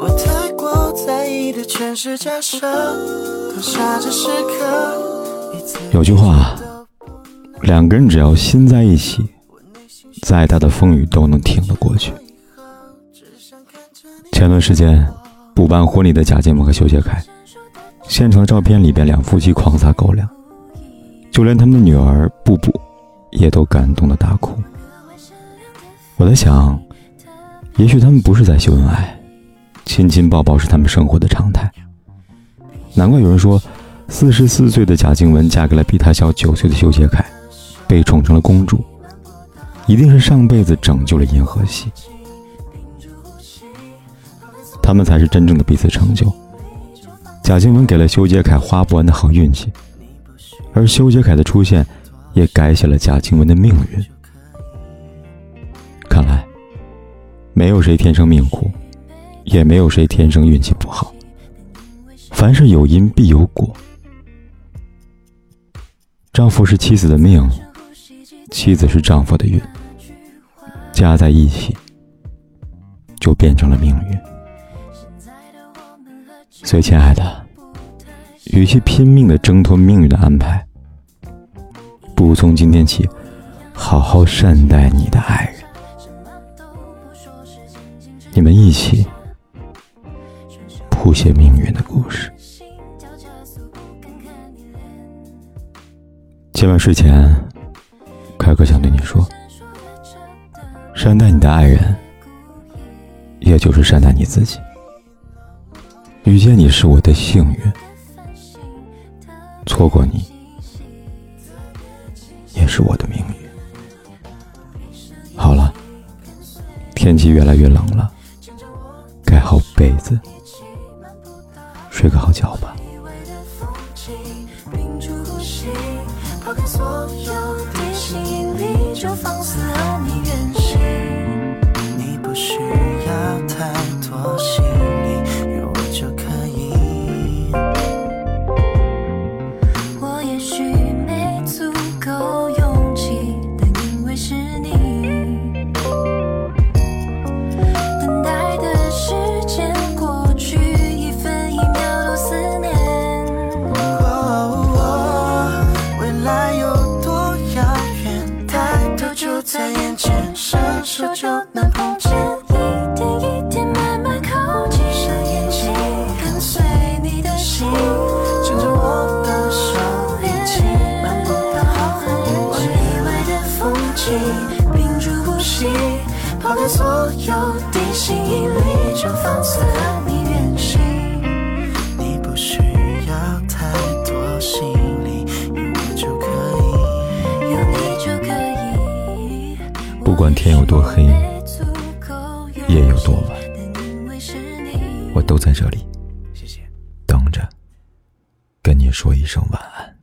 我太过在意的全是假设，投下这时刻。有句话，两个人只要心在一起，再大的风雨都能挺得过去。前段时间，补办婚礼的贾静雯和修杰楷，现场照片里边，两夫妻狂撒狗粮，就连他们的女儿布布，也都感动的大哭。我在想，也许他们不是在秀恩爱。亲亲抱抱是他们生活的常态，难怪有人说，四十四岁的贾静雯嫁给了比她小九岁的修杰楷，被宠成了公主，一定是上辈子拯救了银河系，他们才是真正的彼此成就。贾静雯给了修杰楷花不完的好运气，而修杰楷的出现，也改写了贾静雯的命运。看来，没有谁天生命苦。也没有谁天生运气不好。凡是有因必有果。丈夫是妻子的命，妻子是丈夫的运，加在一起就变成了命运。所以，亲爱的，与其拼命的挣脱命运的安排，不如从今天起好好善待你的爱人。你们一起。谱写命运的故事。今晚睡前，凯哥想对你说：善待你的爱人，也就是善待你自己。遇见你是我的幸运，错过你也是我的命运。好了，天气越来越冷了，盖好被子。睡个好觉吧。在眼前，伸手就能碰见，一点一点慢慢靠近。闭上眼睛，跟随你的心，牵着我的手一起漫步到黄昏。望意外的风景，屏住呼吸，抛开所有地心引力，就放肆管天有多黑，夜有多晚，我都在这里，等着跟你说一声晚安。